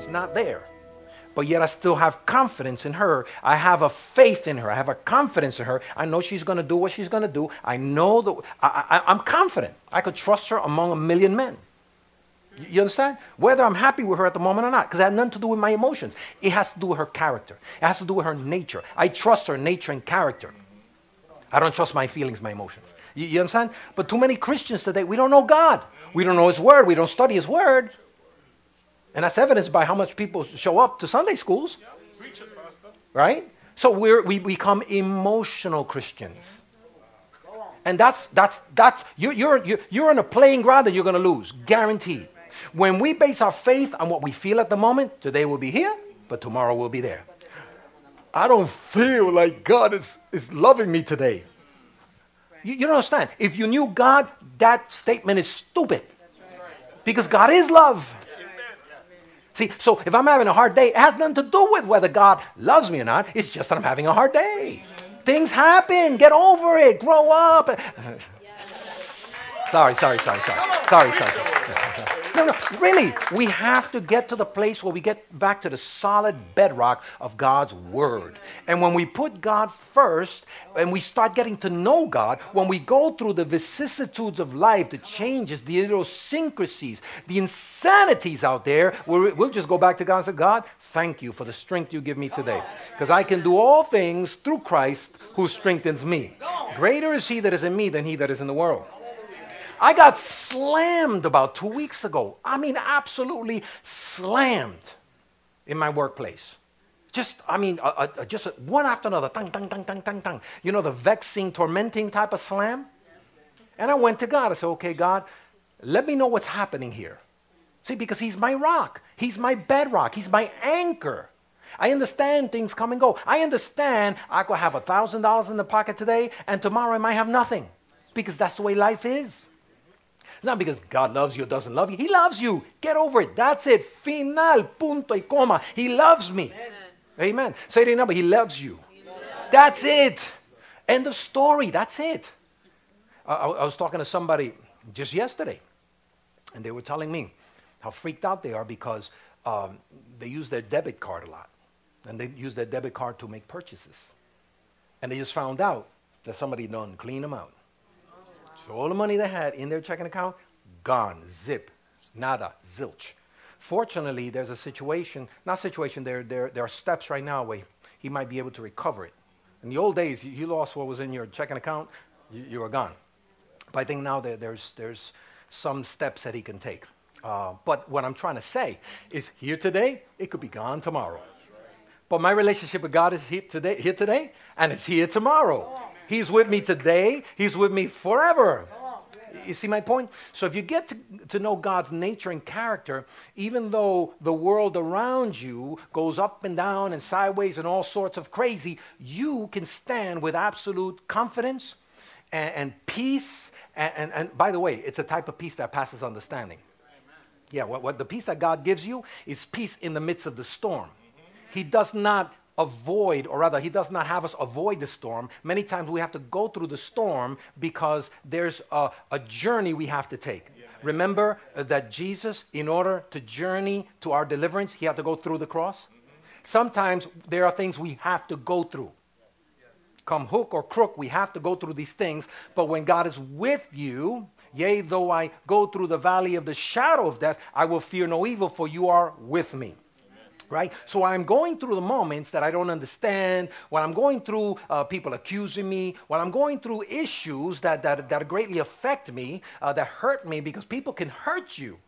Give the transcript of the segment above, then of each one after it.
is not there. But yet I still have confidence in her. I have a faith in her. I have a confidence in her. I know she's going to do what she's going to do. I know that I, I'm confident. I could trust her among a million men. You understand? Whether I'm happy with her at the moment or not, because it has nothing to do with my emotions. It has to do with her character. It has to do with her nature. I trust her nature and character. I don't trust my feelings, my emotions. You, you understand? But too many Christians today, we don't know God. We don't know His Word. We don't study His Word. And that's evidenced by how much people show up to Sunday schools. Right? So we're, we become emotional Christians. And that's, that's, that's, you, you're, you're, you're in a playing ground that you're going to lose, guaranteed. When we base our faith on what we feel at the moment, today we'll be here, but tomorrow we'll be there. I don't feel like God is, is loving me today. You, you don't understand. If you knew God, that statement is stupid. Because God is love. See, so if I'm having a hard day, it has nothing to do with whether God loves me or not. It's just that I'm having a hard day. Things happen. Get over it. Grow up. sorry, sorry, sorry, sorry. Sorry, sorry. No, no, really. We have to get to the place where we get back to the solid bedrock of God's Word. And when we put God first and we start getting to know God, when we go through the vicissitudes of life, the changes, the idiosyncrasies, the insanities out there, we'll just go back to God and say, God, thank you for the strength you give me today. Because I can do all things through Christ who strengthens me. Greater is He that is in me than He that is in the world. I got slammed about two weeks ago. I mean, absolutely slammed in my workplace. Just, I mean, uh, uh, just one after another. Tang, tang, tang, tang, tang, tang. You know, the vexing, tormenting type of slam? And I went to God. I said, okay, God, let me know what's happening here. See, because He's my rock, He's my bedrock, He's my anchor. I understand things come and go. I understand I could have a $1,000 in the pocket today, and tomorrow I might have nothing because that's the way life is. It's not because God loves you or doesn't love you. He loves you. Get over it. That's it. Final, punto y coma. He loves me. Amen. Amen. Say to number, He loves you. He loves That's it. End of story. That's it. I, I was talking to somebody just yesterday, and they were telling me how freaked out they are because um, they use their debit card a lot. And they use their debit card to make purchases. And they just found out that somebody done clean them out. So all the money they had in their checking account, gone, zip, nada, zilch. Fortunately, there's a situation, not situation, there, there, there are steps right now where he might be able to recover it. In the old days, you, you lost what was in your checking account, you, you were gone. But I think now there, there's, there's some steps that he can take. Uh, but what I'm trying to say is here today, it could be gone tomorrow. But my relationship with God is here today, here today and it's here tomorrow. He's with me today, He's with me forever. You see my point? So if you get to, to know God's nature and character, even though the world around you goes up and down and sideways and all sorts of crazy, you can stand with absolute confidence and, and peace. And, and, and, by the way, it's a type of peace that passes understanding. Yeah, what, what the peace that God gives you is peace in the midst of the storm. He does not avoid, or rather, He does not have us avoid the storm. Many times we have to go through the storm because there's a, a journey we have to take. Yeah. Remember that Jesus, in order to journey to our deliverance, He had to go through the cross? Mm-hmm. Sometimes there are things we have to go through. Come hook or crook, we have to go through these things. But when God is with you, yea, though I go through the valley of the shadow of death, I will fear no evil, for you are with me right? So I'm going through the moments that I don't understand, when I'm going through uh, people accusing me, when I'm going through issues that, that, that greatly affect me, uh, that hurt me, because people can hurt you.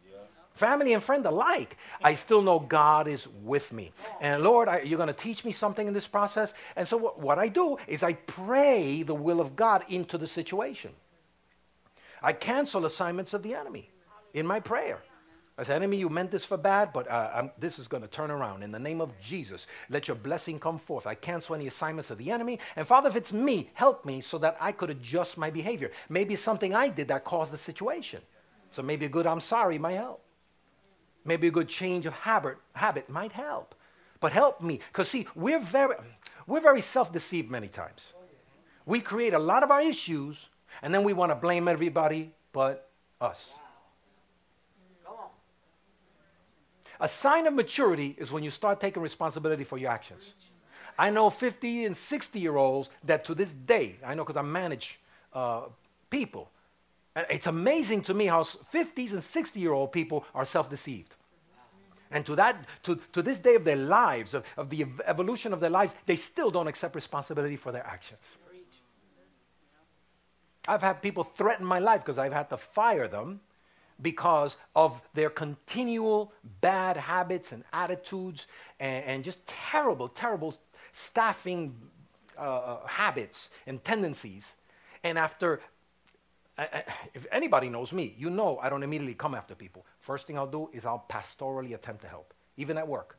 Family and friend alike, I still know God is with me. And Lord, I, you're going to teach me something in this process. And so, what, what I do is I pray the will of God into the situation. I cancel assignments of the enemy in my prayer. I said, enemy, you meant this for bad, but uh, this is going to turn around. In the name of Jesus, let your blessing come forth. I cancel any assignments of the enemy. And Father, if it's me, help me so that I could adjust my behavior. Maybe something I did that caused the situation. So maybe a good I'm sorry might help. Maybe a good change of habit, habit might help. But help me. Because see, we're very, we're very self-deceived many times. We create a lot of our issues, and then we want to blame everybody but us. A sign of maturity is when you start taking responsibility for your actions. I know 50 and 60 year olds that to this day, I know because I manage uh, people. And it's amazing to me how 50s and 60 year old people are self deceived. And to, that, to, to this day of their lives, of, of the evolution of their lives, they still don't accept responsibility for their actions. I've had people threaten my life because I've had to fire them because of their continual bad habits and attitudes and, and just terrible, terrible staffing uh, uh habits and tendencies. And after, if anybody knows me, you know I don't immediately come after people. First thing I'll do is I'll pastorally attempt to help, even at work.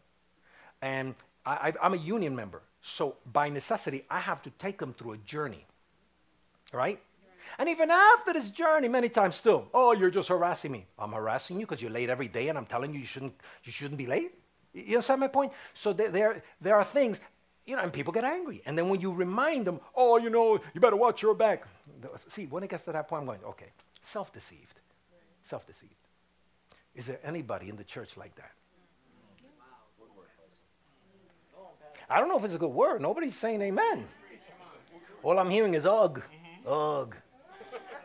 And I, I'm a union member, so by necessity, I have to take them through a journey, right? And even after this journey, many times still, oh, you're just harassing me. I'm harassing you because you're late every day, and I'm telling you you shouldn't, you shouldn't be late. You understand my point? So there, there, there are things, you know, and people get angry. And then when you remind them, oh, you know, you better watch your back. See, when it gets to that point, I'm going, okay, self deceived. Self deceived. Is there anybody in the church like that? I don't know if it's a good word. Nobody's saying amen. All I'm hearing is ugh, ugh.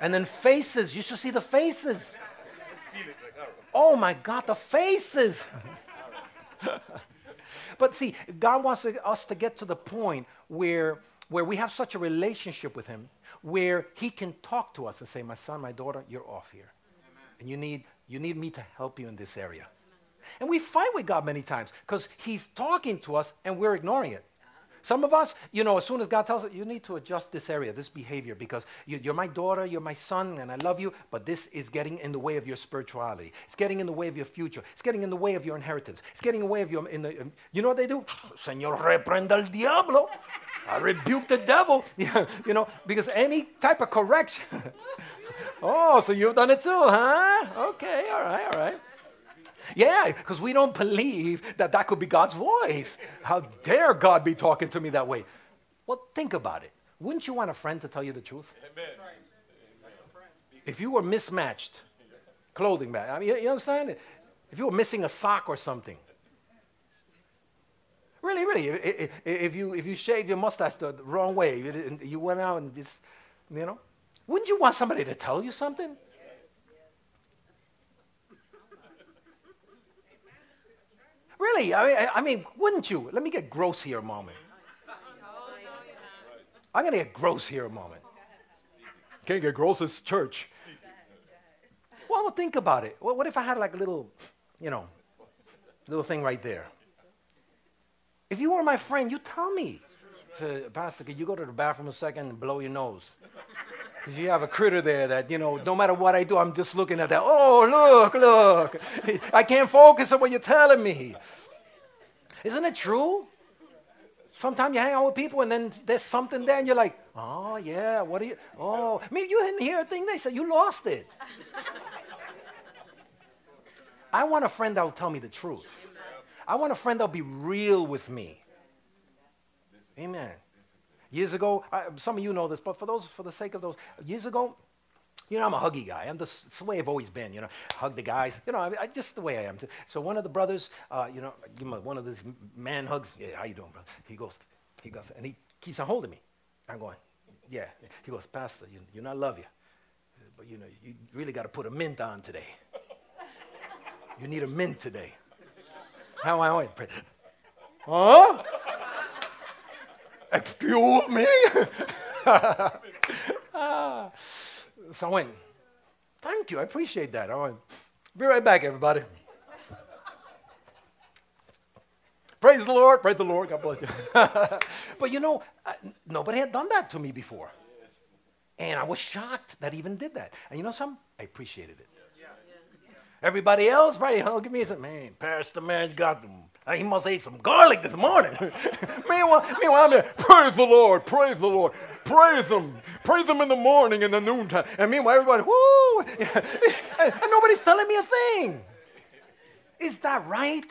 And then faces. You should see the faces. Oh my God, the faces. but see, God wants us to get to the point where, where we have such a relationship with Him where He can talk to us and say, My son, my daughter, you're off here. And you need, you need me to help you in this area. And we fight with God many times because He's talking to us and we're ignoring it. Some of us, you know, as soon as God tells us, you need to adjust this area, this behavior, because you, are my daughter, you're my son, and I love you, but this is getting in the way of your spirituality. It's getting in the way of your future. It's getting in the way of your inheritance. It's getting in the way of your, in the, you know what they do? Señor, reprenda el diablo. I rebuke the devil. you know, because any type of correction. oh, so you've done it too, huh? Okay, all right, all right. Yeah, because we don't believe that that could be God's voice. How dare God be talking to me that way? Well, think about it. Wouldn't you want a friend to tell you the truth? Amen. If you were mismatched clothing bag, I mean, you understand? If you were missing a sock or something. Really, really, if, if you, if you shaved your mustache the wrong way, you went out and just, you know, wouldn't you want somebody to tell you something? Really, I mean, I mean, wouldn't you? Let me get gross here a moment. I'm going to get gross here a moment. Can't get gross as church. Well, think about it. What if I had like a little, you know, little thing right there? If you were my friend, you tell me. Pastor, could you go to the bathroom a second and blow your nose? Because you have a critter there that, you know, no matter what I do, I'm just looking at that. Oh, look, look. I can't focus on what you're telling me. Isn't it true? Sometimes you hang out with people and then there's something there and you're like, oh, yeah, what are you? Oh, maybe you didn't hear a thing they said. You lost it. I want a friend that will tell me the truth. I want a friend that will be real with me. Amen. Years ago, I, some of you know this, but for those, for the sake of those, years ago, you know, I'm a huggy guy. I'm just, it's the way I've always been, you know, hug the guys. You know, I, I just the way I am. So one of the brothers, uh, you know, give him one of these man hugs. Yeah, how you doing, bro? He goes, he goes, and he keeps on holding me. I'm going, yeah. He goes, Pastor, you, you know, I love you. But, you know, you really got to put a mint on today. You need a mint today. How am I going? Huh? Excuse me? so I went, Thank you, I appreciate that. I went, Be right back, everybody. praise the Lord, praise the Lord, God bless you. but you know, uh, nobody had done that to me before. And I was shocked that even did that. And you know something? I appreciated it. Everybody else, right? Oh, give me some, man, Pastor, man, got them he must eat some garlic this morning. meanwhile, meanwhile, I'm there, praise the Lord, praise the Lord, praise Him, praise Him in the morning and the noontime. And meanwhile, everybody, whoo, and nobody's telling me a thing. Is that right?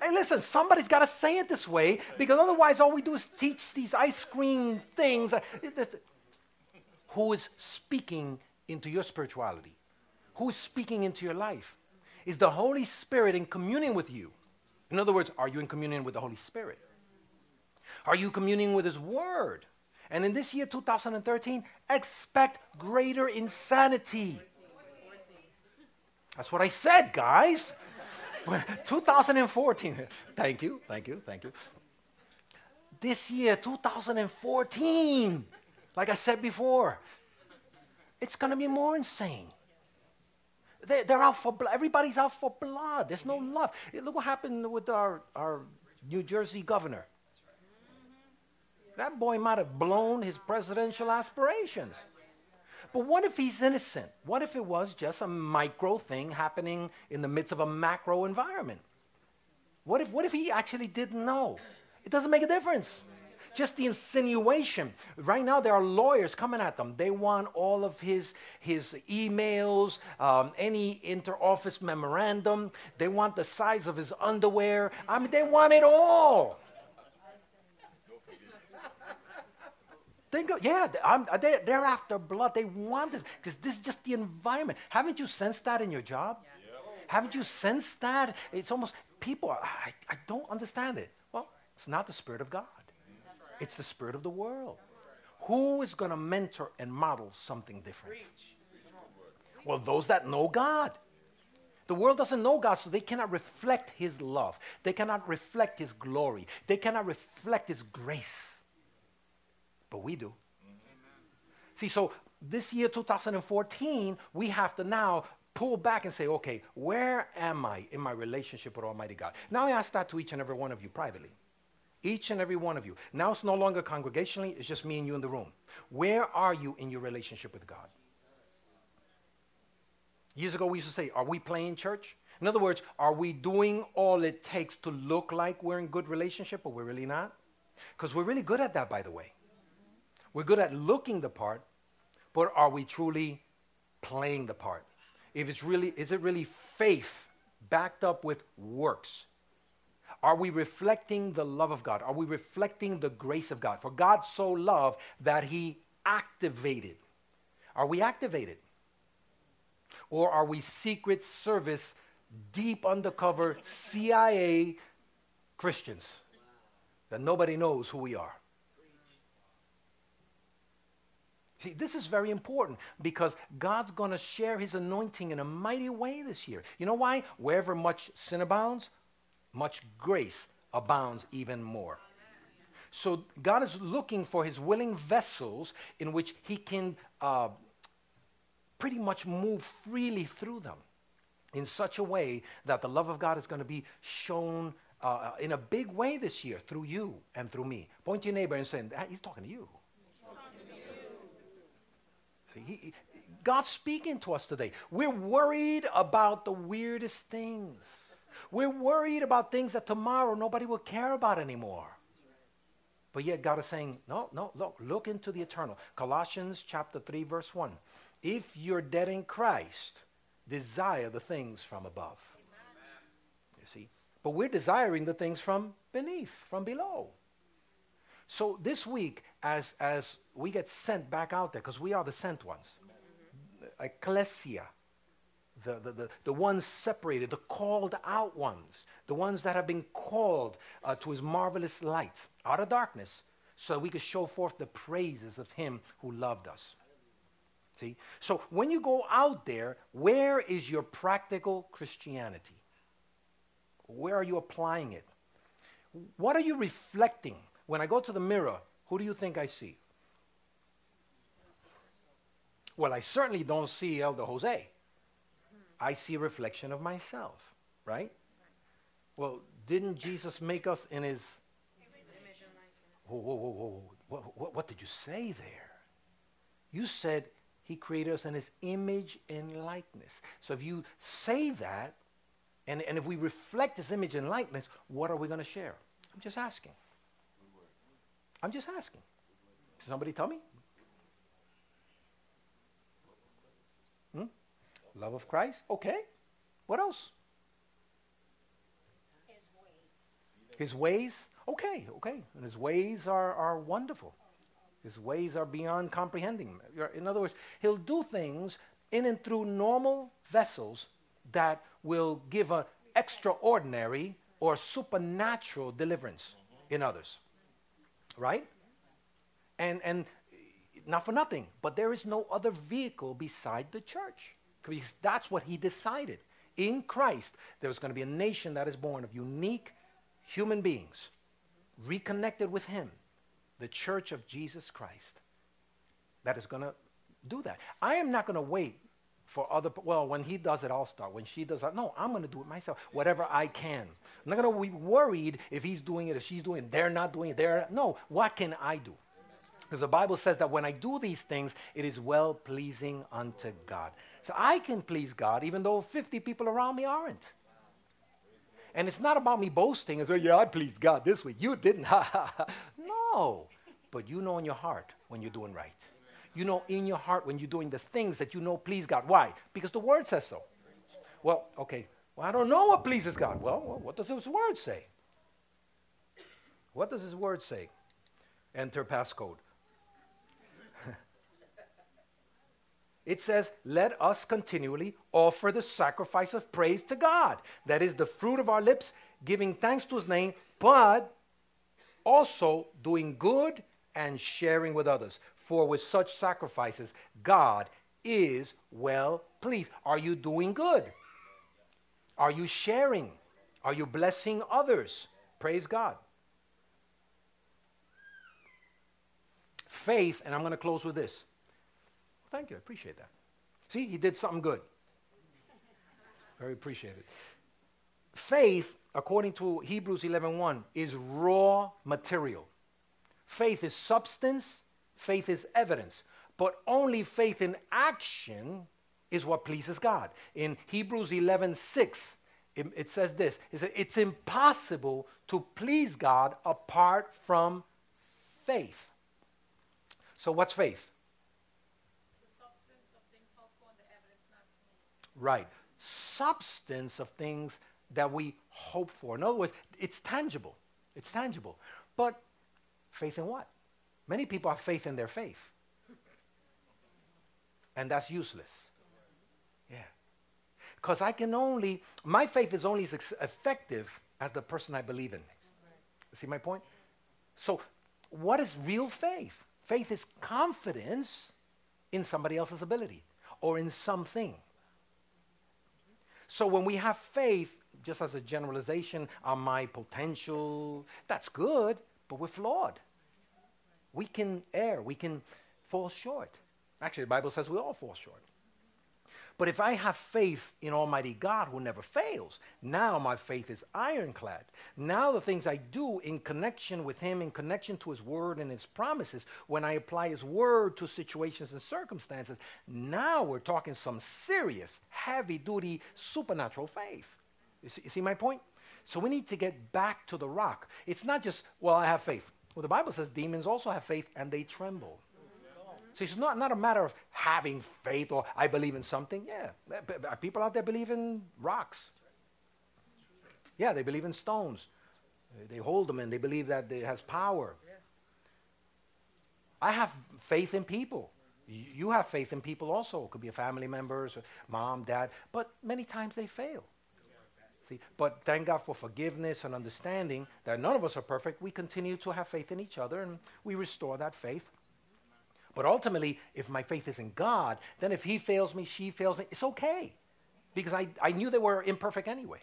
Hey, listen, somebody's got to say it this way because otherwise, all we do is teach these ice cream things. Uh, who is speaking into your spirituality? Who's speaking into your life? Is the Holy Spirit in communion with you? In other words, are you in communion with the Holy Spirit? Are you communing with His Word? And in this year, 2013, expect greater insanity. That's what I said, guys. 2014. Thank you, thank you, thank you. This year, 2014, like I said before, it's going to be more insane. They, are out for blood. Everybody's out for blood. There's no love. Look what happened with our, our New Jersey governor. That boy might have blown his presidential aspirations. But what if he's innocent? What if it was just a micro thing happening in the midst of a macro environment? What if, what if he actually didn't know? It doesn't make a difference. Just the insinuation. Right now, there are lawyers coming at them. They want all of his, his emails, um, any interoffice memorandum. They want the size of his underwear. I mean, they want it all. Think of, yeah, I'm, they, they're after blood. They want it because this is just the environment. Haven't you sensed that in your job? Yes. Haven't you sensed that? It's almost, people, I, I don't understand it. Well, it's not the Spirit of God, it's the Spirit of the world. Who is going to mentor and model something different? Well, those that know God. The world doesn't know God, so they cannot reflect His love. They cannot reflect His glory. They cannot reflect His grace but we do. See, so this year, 2014, we have to now pull back and say, okay, where am I in my relationship with Almighty God? Now I ask that to each and every one of you privately. Each and every one of you. Now it's no longer congregationally, it's just me and you in the room. Where are you in your relationship with God? Years ago, we used to say, Are we playing church? In other words, are we doing all it takes to look like we're in good relationship, but we're really not? Because we're really good at that, by the way. We're good at looking the part, but are we truly playing the part? If it's really, is it really faith backed up with works? Are we reflecting the love of God? Are we reflecting the grace of God? For God so loved that he activated. Are we activated? Or are we secret service, deep undercover CIA Christians that nobody knows who we are? See, this is very important because God's going to share his anointing in a mighty way this year. You know why? Wherever much sin abounds, much grace abounds even more. So God is looking for his willing vessels in which he can uh, pretty much move freely through them in such a way that the love of God is going to be shown uh, in a big way this year through you and through me. Point to your neighbor and say, He's talking to you. He, God's speaking to us today. We're worried about the weirdest things. We're worried about things that tomorrow nobody will care about anymore. But yet God is saying, no, no, look, look into the eternal. Colossians chapter 3, verse 1. If you're dead in Christ, desire the things from above. You see? But we're desiring the things from beneath, from below. So this week, as, as we get sent back out there, because we are the sent ones, mm-hmm. ecclesia, the, the, the, the, ones separated, the called out ones, the ones that have been called uh, to his marvelous light out of darkness, so we could show forth the praises of him who loved us. See? So when you go out there, where is your practical Christianity? Where are you applying it? What are you reflecting? When I go to the mirror, who do you think I see? Well, I certainly don't see Elder Jose. I see a reflection of myself, right? Well, didn't Jesus make us in his. Whoa, whoa, whoa, whoa. What, what, what did you say there? You said he created us in his image and likeness. So if you say that, and, and if we reflect his image and likeness, what are we going to share? I'm just asking. I'm just asking. Somebody tell me? Love of Christ? Okay. What else? His ways. His ways? Okay, okay. And his ways are, are wonderful. His ways are beyond comprehending. In other words, He'll do things in and through normal vessels that will give an extraordinary or supernatural deliverance in others. Right? And, and not for nothing, but there is no other vehicle beside the church. Because that's what he decided. In Christ, there's going to be a nation that is born of unique human beings, reconnected with him, the church of Jesus Christ, that is going to do that. I am not going to wait for other well when he does it i'll start when she does it no i'm going to do it myself whatever i can i'm not going to be worried if he's doing it if she's doing it they're not doing it they're no what can i do because the Bible says that when I do these things, it is well pleasing unto God. So I can please God even though 50 people around me aren't. And it's not about me boasting and saying, oh, yeah, I pleased God this week. You didn't. no. But you know in your heart when you're doing right. You know in your heart when you're doing the things that you know please God. Why? Because the word says so. Well, okay. Well, I don't know what pleases God. Well, well what does his word say? What does his word say? Enter passcode. It says, Let us continually offer the sacrifice of praise to God. That is the fruit of our lips, giving thanks to his name, but also doing good and sharing with others. For with such sacrifices, God is well pleased. Are you doing good? Are you sharing? Are you blessing others? Praise God. Faith, and I'm going to close with this Thank you. I appreciate that. See, he did something good. Very appreciated. Faith, according to Hebrews 11:1, is raw material. Faith is substance, faith is evidence, but only faith in action is what pleases God. In Hebrews 11:6, it, it says this: it says, It's impossible to please God apart from faith. So, what's faith? Right. Substance of things that we hope for. In other words, it's tangible. It's tangible. But faith in what? Many people have faith in their faith. And that's useless. Yeah. Because I can only, my faith is only as effective as the person I believe in. See my point? So, what is real faith? Faith is confidence in somebody else's ability or in something. So when we have faith, just as a generalization on my potential, that's good, but we're flawed. We can err, we can fall short. Actually, the Bible says we all fall short. But if I have faith in Almighty God who never fails, now my faith is ironclad. Now the things I do in connection with Him, in connection to His Word and His promises, when I apply His Word to situations and circumstances, now we're talking some serious, heavy duty, supernatural faith. You see, you see my point? So we need to get back to the rock. It's not just, well, I have faith. Well, the Bible says demons also have faith and they tremble. So it's not, not a matter of having faith or I believe in something. Yeah, people out there believe in rocks. Yeah, they believe in stones. They hold them and they believe that it has power. I have faith in people. You have faith in people also. It could be a family members, mom, dad, but many times they fail. See, but thank God for forgiveness and understanding that none of us are perfect. We continue to have faith in each other and we restore that faith. But ultimately, if my faith is in God, then if he fails me, she fails me, it's okay. Because I, I knew they were imperfect anyway.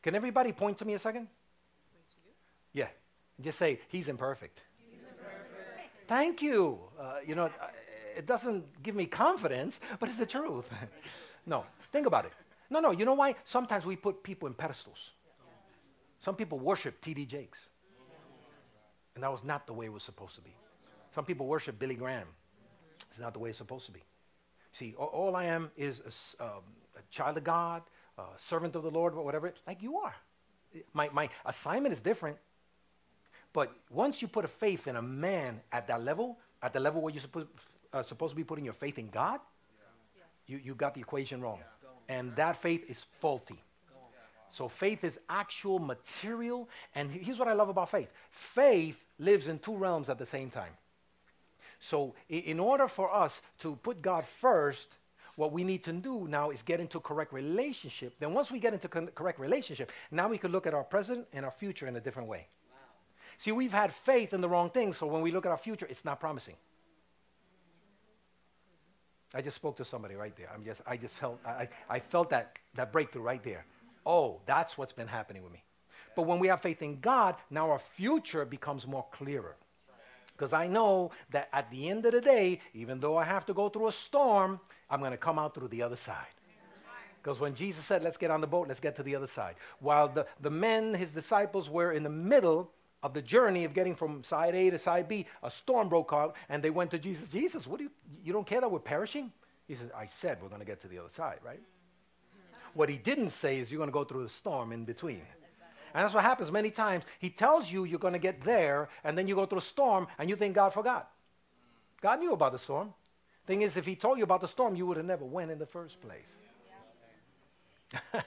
Can everybody point to me a second? Yeah. Just say, he's imperfect. He's imperfect. Thank you. Uh, you know, it doesn't give me confidence, but it's the truth. no, think about it. No, no, you know why? Sometimes we put people in pedestals. Some people worship T.D. Jakes. And that was not the way it was supposed to be. Some people worship Billy Graham. It's not the way it's supposed to be. See, all, I am is a, um, a, child of God, a servant of the Lord, whatever, like you are. My, my assignment is different. But once you put a faith in a man at that level, at the level where you're supposed, uh, supposed to be putting your faith in God, yeah. you, you got the equation wrong. Yeah. And that faith is faulty. So faith is actual material. And here's what I love about faith faith lives in two realms at the same time. So, in order for us to put God first, what we need to do now is get into correct relationship. Then, once we get into con- correct relationship, now we can look at our present and our future in a different way. Wow. See, we've had faith in the wrong things, so when we look at our future, it's not promising. I just spoke to somebody right there. I'm just, I just felt, I, I felt that, that breakthrough right there. Oh, that's what's been happening with me. But when we have faith in God, now our future becomes more clearer. Because I know that at the end of the day, even though I have to go through a storm, I'm going to come out through the other side. Because when Jesus said, let's get on the boat, let's get to the other side. While the, the men, his disciples, were in the middle of the journey of getting from side A to side B, a storm broke out and they went to Jesus. Jesus, what do you, you don't care that we're perishing? He said, I said we're going to get to the other side, right? What he didn't say is you're going to go through the storm in between. And that's what happens many times. He tells you you're going to get there, and then you go through a storm, and you think God forgot. God knew about the storm. Thing is, if He told you about the storm, you would have never went in the first place.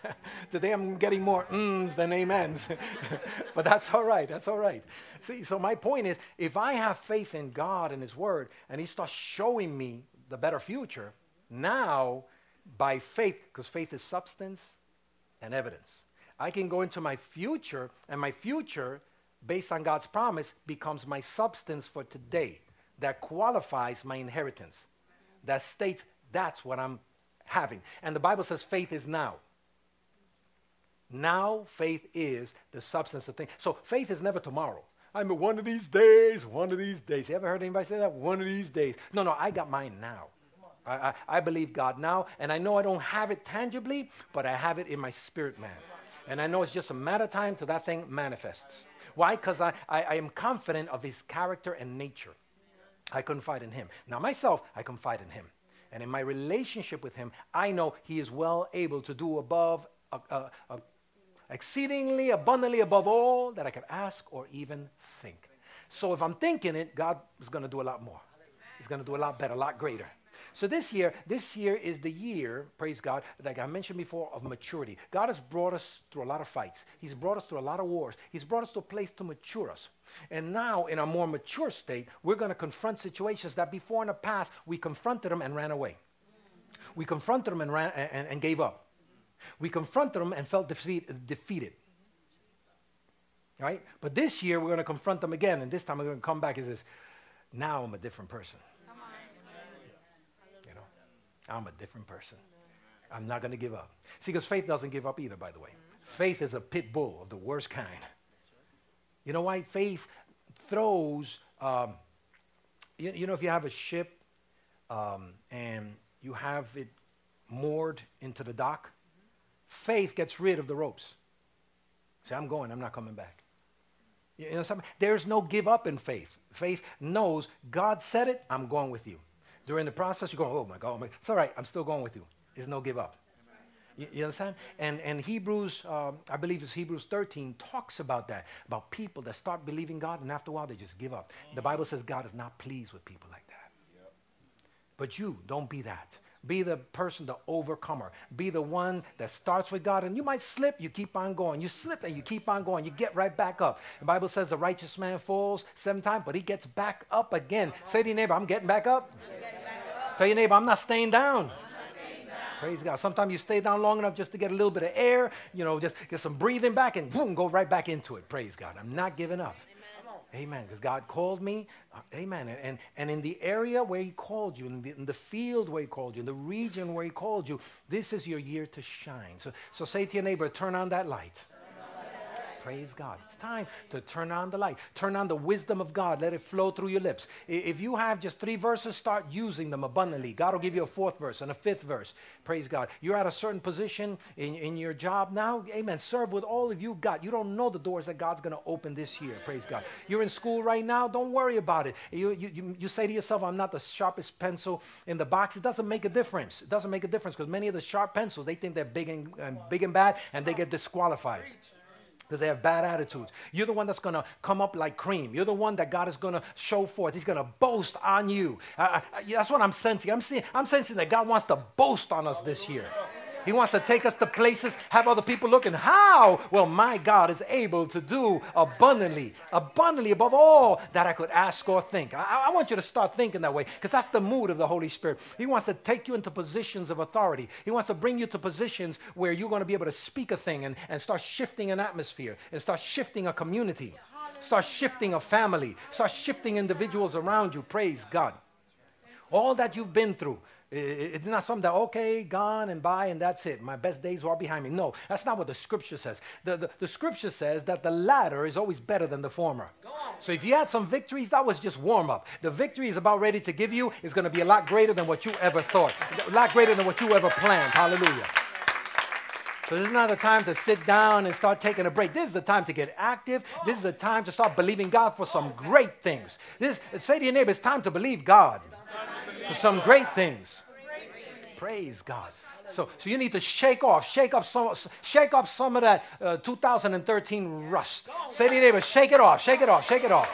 Today I'm getting more mms than amens. but that's all right. That's all right. See, so my point is if I have faith in God and His Word and He starts showing me the better future, now by faith, because faith is substance and evidence. I can go into my future, and my future, based on God's promise, becomes my substance for today that qualifies my inheritance, that states that's what I'm having. And the Bible says faith is now. Now, faith is the substance of things. So, faith is never tomorrow. I mean, one of these days, one of these days. You ever heard anybody say that? One of these days. No, no, I got mine now. I, I, I believe God now, and I know I don't have it tangibly, but I have it in my spirit, man. And I know it's just a matter of time till that thing manifests. Why? Because I, I, I, am confident of his character and nature. I confide in him. Now, myself, I confide in him. And in my relationship with him, I know he is well able to do above, uh, uh, uh, exceedingly abundantly above all that I can ask or even think. So if I'm thinking it, God is going to do a lot more. He's going to do a lot better, a lot greater. So this year, this year is the year, praise God, like I mentioned before, of maturity. God has brought us through a lot of fights. He's brought us through a lot of wars. He's brought us to a place to mature us. And now, in a more mature state, we're going to confront situations that before in the past we confronted them and ran away. We confronted them and, ran, and, and gave up. We confronted them and felt defeat, defeated. Right? But this year, we're going to confront them again, and this time we're going to come back and says, now I'm a different person. I'm a different person. I'm not going to give up. See, because faith doesn't give up either, by the way. Faith is a pit bull of the worst kind. You know why? Faith throws, um, you, you, know, if you have a ship um, and you have it moored into the dock, faith gets rid of the ropes. Say, I'm going, I'm not coming back. You know something? There's no give up in faith. Faith knows God said it, I'm going with you. During the process, you're going, oh my God, oh it's all right, I'm still going with you. There's no give up. You, you, understand? And, and Hebrews, um, I believe it's Hebrews 13, talks about that, about people that start believing God and after a while they just give up. The Bible says God is not pleased with people like that. Yep. But you, don't be that. Be the person, the overcomer. Be the one that starts with God. And you might slip, you keep on going. You slip and you keep on going. You get right back up. The Bible says the righteous man falls seven times, but he gets back up again. Say to your neighbor, I'm getting back up. Getting back up. Tell your neighbor, I'm not staying down. Praise God. Sometimes you stay down long enough just to get a little bit of air, you know, just get some breathing back and boom, go right back into it. Praise God. I'm not giving up. Amen. Because God called me. Uh, amen. And, and in the area where He called you, in the, in the field where He called you, in the region where He called you, this is your year to shine. So, so say to your neighbor, turn on that light. Praise God. It's time to turn on the light. Turn on the wisdom of God. Let it flow through your lips. If you have just three verses, start using them abundantly. God will give you a fourth verse and a fifth verse. Praise God. You're at a certain position in, in your job now. Amen. Serve with all of you got. You don't know the doors that God's going to open this year. Praise God. You're in school right now. Don't worry about it. You, you, you, you say to yourself, I'm not the sharpest pencil in the box. It doesn't make a difference. It doesn't make a difference because many of the sharp pencils, they think they're big and, and big and bad and they get disqualified because they have bad attitudes. You're the one that's going to come up like cream. You're the one that God is going to show forth. He's going to boast on you. I, I, that's what I'm sensing. I'm, seeing, I'm sensing that God wants to boast on us this year. He wants to take us to places, have other people looking, how? Well, my God is able to do abundantly, abundantly above all that I could ask or think. I, I want you to start thinking that way because that's the mood of the Holy Spirit. He wants to take you into positions of authority. He wants to bring you to positions where you're going to be able to speak a thing and, and start shifting an atmosphere and start shifting a community, start shifting a family, start shifting individuals around you. Praise God. All that you've been through, it's not something that, okay, gone and by, and that's it. My best days are behind me. No, that's not what the scripture says. The, the, the scripture says that the latter is always better than the former. So if you had some victories, that was just warm up. The victory is about ready to give you is going to be a lot greater than what you ever thought, a lot greater than what you ever planned. Hallelujah. So this is not the time to sit down and start taking a break. This is the time to get active. This is the time to start believing God for some great things. This say to your neighbor, it's time to believe God some great things. Praise God. So, so you need to shake off, shake up some, shake up some of that uh, 2013 rust. Say to your neighbor, shake it off, shake it off, shake it off.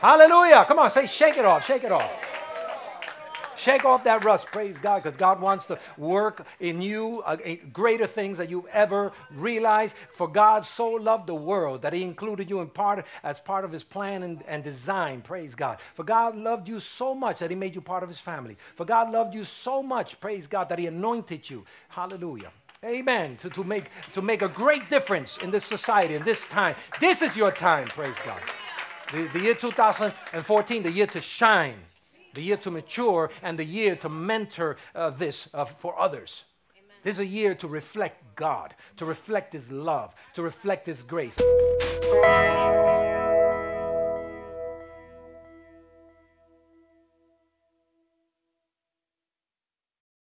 Hallelujah. Come on, say, shake it off, shake it off. Shake off that rust. Praise God, because God wants to work in you uh, greater things that you've ever realized. For God so loved the world that He included you in part as part of His plan and, and design. Praise God. For God loved you so much that He made you part of His family. For God loved you so much, praise God, that He anointed you. Hallelujah. Amen. To, to, make, to make a great difference in this society, in this time. This is your time, praise God. The, the year 2014, the year to shine the year to mature, and the year to mentor uh, this uh, for others. Amen. This is a year to reflect God, to reflect His love, to reflect His grace.